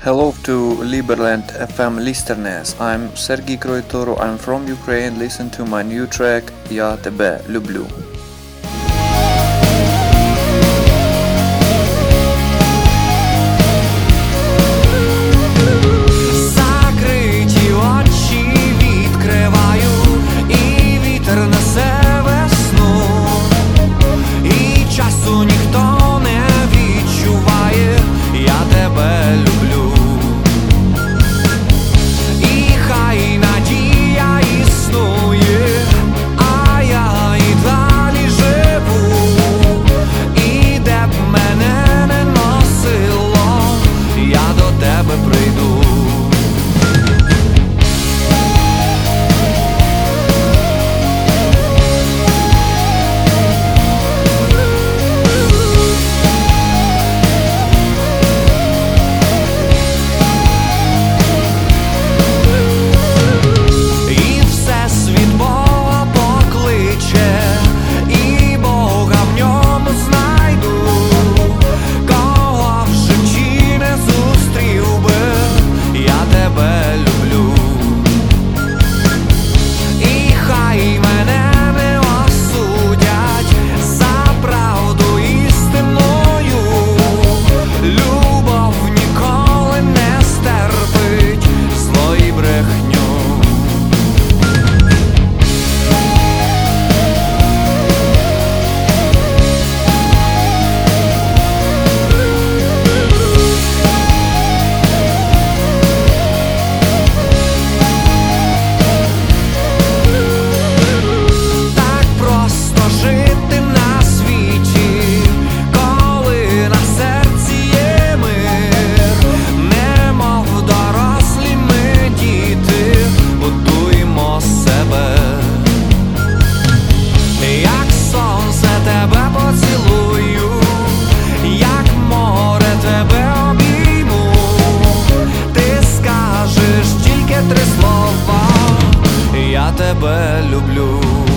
Hello to Liberland FM listeners. I'm Sergey Kroitoru. I'm from Ukraine. Listen to my new track Ya Tebe Lublu. doido. я тебе люблю.